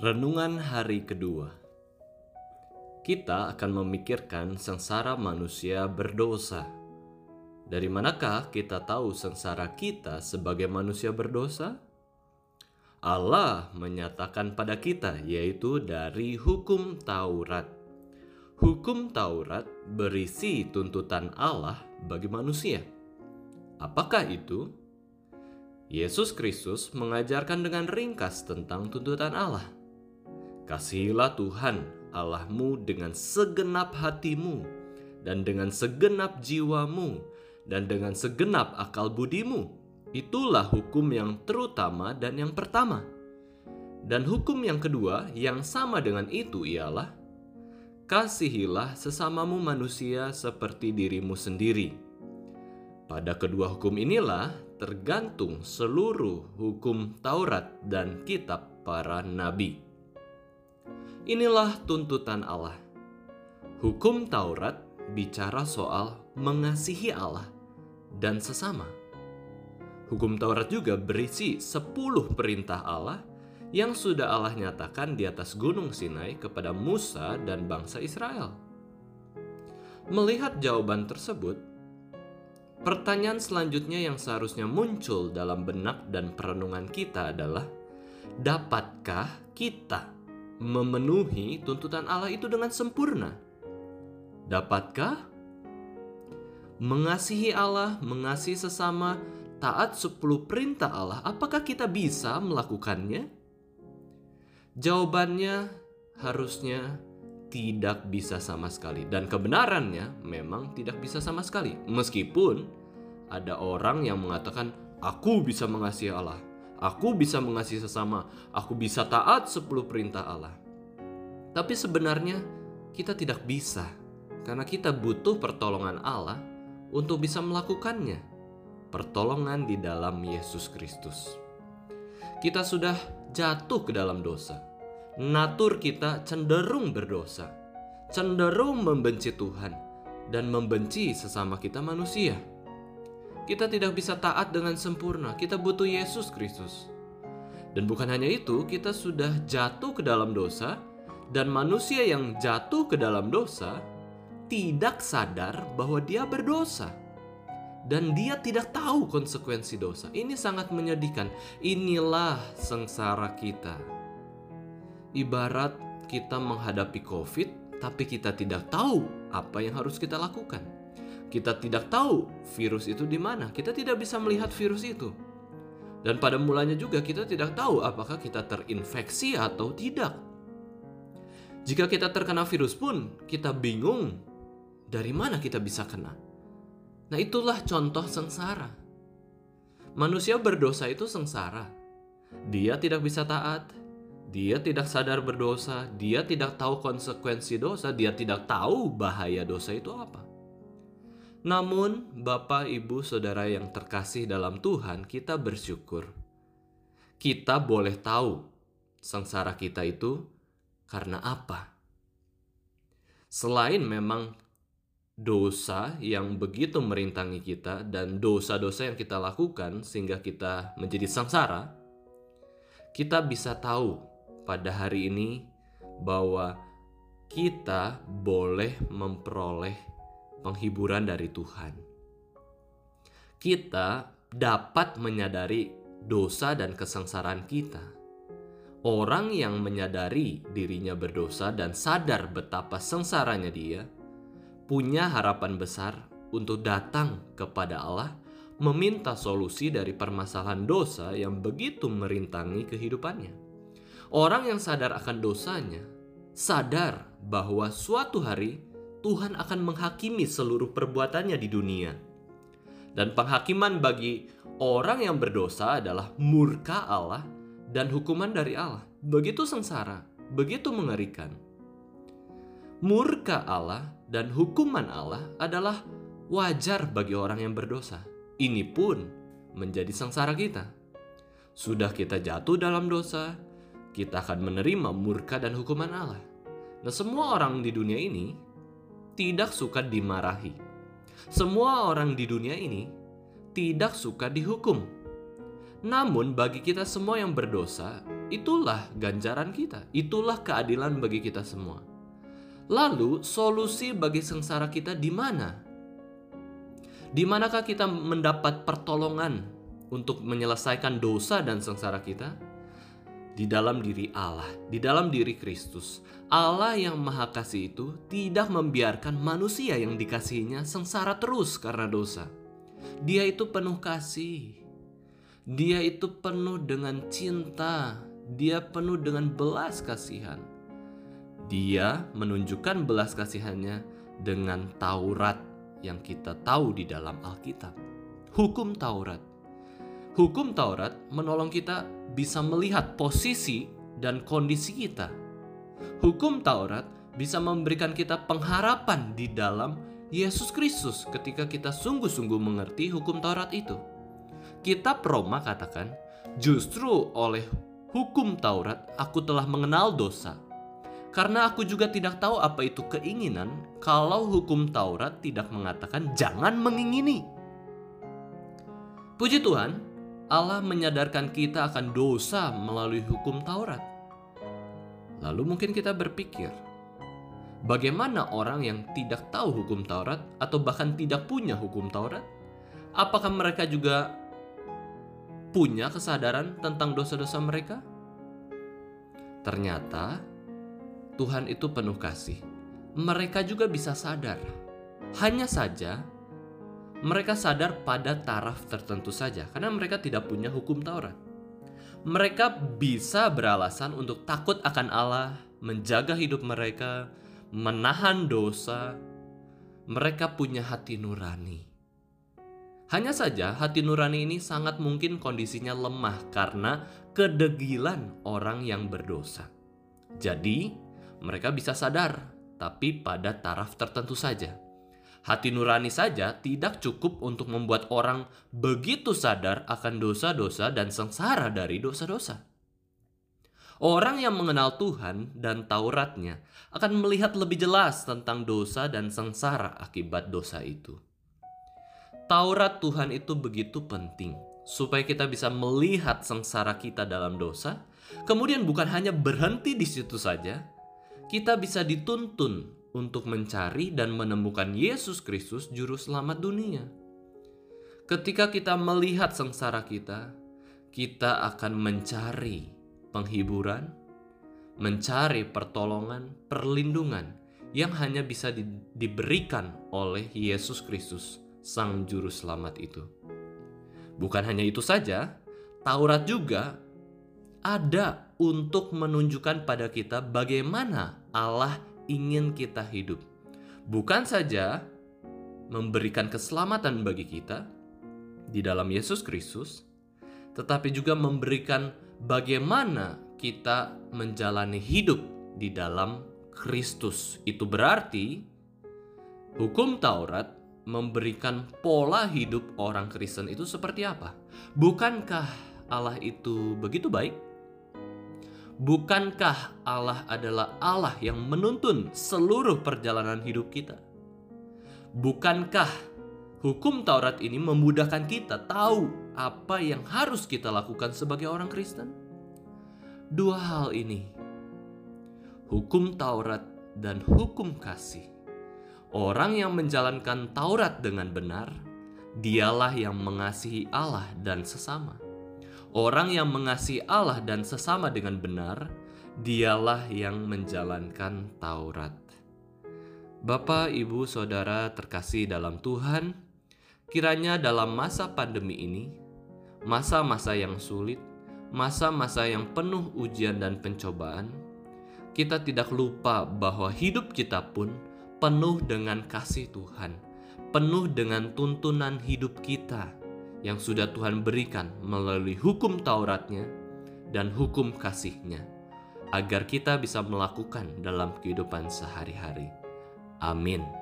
Renungan hari kedua. Kita akan memikirkan sengsara manusia berdosa. Dari manakah kita tahu sengsara kita sebagai manusia berdosa? Allah menyatakan pada kita, yaitu dari hukum Taurat. Hukum Taurat berisi tuntutan Allah bagi manusia. Apakah itu? Yesus Kristus mengajarkan dengan ringkas tentang tuntutan Allah. Kasihilah Tuhan Allahmu dengan segenap hatimu, dan dengan segenap jiwamu, dan dengan segenap akal budimu. Itulah hukum yang terutama dan yang pertama. Dan hukum yang kedua yang sama dengan itu ialah Kasihilah sesamamu manusia seperti dirimu sendiri. Pada kedua hukum inilah tergantung seluruh hukum Taurat dan kitab para nabi. Inilah tuntutan Allah. Hukum Taurat bicara soal mengasihi Allah dan sesama. Hukum Taurat juga berisi 10 perintah Allah yang sudah Allah nyatakan di atas gunung Sinai kepada Musa dan bangsa Israel. Melihat jawaban tersebut, pertanyaan selanjutnya yang seharusnya muncul dalam benak dan perenungan kita adalah, dapatkah kita memenuhi tuntutan Allah itu dengan sempurna? Dapatkah mengasihi Allah, mengasihi sesama, taat 10 perintah Allah, apakah kita bisa melakukannya? Jawabannya harusnya tidak bisa sama sekali dan kebenarannya memang tidak bisa sama sekali. Meskipun ada orang yang mengatakan aku bisa mengasihi Allah, Aku bisa mengasihi sesama, aku bisa taat 10 perintah Allah. Tapi sebenarnya kita tidak bisa karena kita butuh pertolongan Allah untuk bisa melakukannya. Pertolongan di dalam Yesus Kristus. Kita sudah jatuh ke dalam dosa. Natur kita cenderung berdosa, cenderung membenci Tuhan dan membenci sesama kita manusia. Kita tidak bisa taat dengan sempurna. Kita butuh Yesus Kristus. Dan bukan hanya itu, kita sudah jatuh ke dalam dosa dan manusia yang jatuh ke dalam dosa tidak sadar bahwa dia berdosa. Dan dia tidak tahu konsekuensi dosa. Ini sangat menyedihkan. Inilah sengsara kita. Ibarat kita menghadapi COVID, tapi kita tidak tahu apa yang harus kita lakukan. Kita tidak tahu virus itu di mana. Kita tidak bisa melihat virus itu. Dan pada mulanya juga kita tidak tahu apakah kita terinfeksi atau tidak. Jika kita terkena virus pun, kita bingung dari mana kita bisa kena. Nah, itulah contoh sengsara. Manusia berdosa itu sengsara. Dia tidak bisa taat, dia tidak sadar berdosa, dia tidak tahu konsekuensi dosa, dia tidak tahu bahaya dosa itu apa. Namun, Bapak, Ibu, Saudara yang terkasih dalam Tuhan, kita bersyukur. Kita boleh tahu sengsara kita itu karena apa. Selain memang dosa yang begitu merintangi kita dan dosa-dosa yang kita lakukan sehingga kita menjadi sengsara, kita bisa tahu pada hari ini bahwa kita boleh memperoleh penghiburan dari Tuhan. Kita dapat menyadari dosa dan kesengsaraan kita. Orang yang menyadari dirinya berdosa dan sadar betapa sengsaranya dia, punya harapan besar untuk datang kepada Allah meminta solusi dari permasalahan dosa yang begitu merintangi kehidupannya. Orang yang sadar akan dosanya, sadar bahwa suatu hari Tuhan akan menghakimi seluruh perbuatannya di dunia. Dan penghakiman bagi orang yang berdosa adalah murka Allah dan hukuman dari Allah. Begitu sengsara, begitu mengerikan. Murka Allah dan hukuman Allah adalah wajar bagi orang yang berdosa. Ini pun menjadi sengsara kita. Sudah kita jatuh dalam dosa, kita akan menerima murka dan hukuman Allah. Nah, semua orang di dunia ini tidak suka dimarahi. Semua orang di dunia ini tidak suka dihukum. Namun bagi kita semua yang berdosa, itulah ganjaran kita, itulah keadilan bagi kita semua. Lalu solusi bagi sengsara kita di mana? Di manakah kita mendapat pertolongan untuk menyelesaikan dosa dan sengsara kita? Di dalam diri Allah, di dalam diri Kristus. Allah yang Maha Kasih itu tidak membiarkan manusia yang dikasihinya sengsara terus karena dosa. Dia itu penuh kasih. Dia itu penuh dengan cinta. Dia penuh dengan belas kasihan. Dia menunjukkan belas kasihannya dengan Taurat yang kita tahu di dalam Alkitab. Hukum Taurat. Hukum Taurat menolong kita bisa melihat posisi dan kondisi kita. Hukum Taurat bisa memberikan kita pengharapan di dalam Yesus Kristus ketika kita sungguh-sungguh mengerti hukum Taurat itu. Kitab Roma katakan, justru oleh hukum Taurat aku telah mengenal dosa. Karena aku juga tidak tahu apa itu keinginan kalau hukum Taurat tidak mengatakan jangan mengingini. Puji Tuhan, Allah menyadarkan kita akan dosa melalui hukum Taurat. Lalu mungkin kita berpikir, bagaimana orang yang tidak tahu hukum Taurat atau bahkan tidak punya hukum Taurat? Apakah mereka juga punya kesadaran tentang dosa-dosa mereka? Ternyata Tuhan itu penuh kasih. Mereka juga bisa sadar. Hanya saja mereka sadar pada taraf tertentu saja karena mereka tidak punya hukum Taurat. Mereka bisa beralasan untuk takut akan Allah, menjaga hidup mereka, menahan dosa. Mereka punya hati nurani. Hanya saja hati nurani ini sangat mungkin kondisinya lemah karena kedegilan orang yang berdosa. Jadi, mereka bisa sadar, tapi pada taraf tertentu saja. Hati nurani saja tidak cukup untuk membuat orang begitu sadar akan dosa-dosa dan sengsara dari dosa-dosa. Orang yang mengenal Tuhan dan Tauratnya akan melihat lebih jelas tentang dosa dan sengsara akibat dosa itu. Taurat Tuhan itu begitu penting supaya kita bisa melihat sengsara kita dalam dosa, kemudian bukan hanya berhenti di situ saja, kita bisa dituntun untuk mencari dan menemukan Yesus Kristus juru selamat dunia. Ketika kita melihat sengsara kita, kita akan mencari penghiburan, mencari pertolongan, perlindungan yang hanya bisa di, diberikan oleh Yesus Kristus sang juru selamat itu. Bukan hanya itu saja, Taurat juga ada untuk menunjukkan pada kita bagaimana Allah ingin kita hidup. Bukan saja memberikan keselamatan bagi kita di dalam Yesus Kristus, tetapi juga memberikan bagaimana kita menjalani hidup di dalam Kristus. Itu berarti hukum Taurat memberikan pola hidup orang Kristen itu seperti apa? Bukankah Allah itu begitu baik? Bukankah Allah adalah Allah yang menuntun seluruh perjalanan hidup kita? Bukankah hukum Taurat ini memudahkan kita tahu apa yang harus kita lakukan sebagai orang Kristen? Dua hal ini, hukum Taurat dan hukum kasih, Orang yang menjalankan Taurat dengan benar, dialah yang mengasihi Allah dan sesama. Orang yang mengasihi Allah dan sesama dengan benar, dialah yang menjalankan Taurat. Bapak, ibu, saudara terkasih dalam Tuhan, kiranya dalam masa pandemi ini, masa-masa yang sulit, masa-masa yang penuh ujian dan pencobaan, kita tidak lupa bahwa hidup kita pun penuh dengan kasih Tuhan, penuh dengan tuntunan hidup kita yang sudah Tuhan berikan melalui hukum Tauratnya dan hukum kasihnya, agar kita bisa melakukan dalam kehidupan sehari-hari. Amin.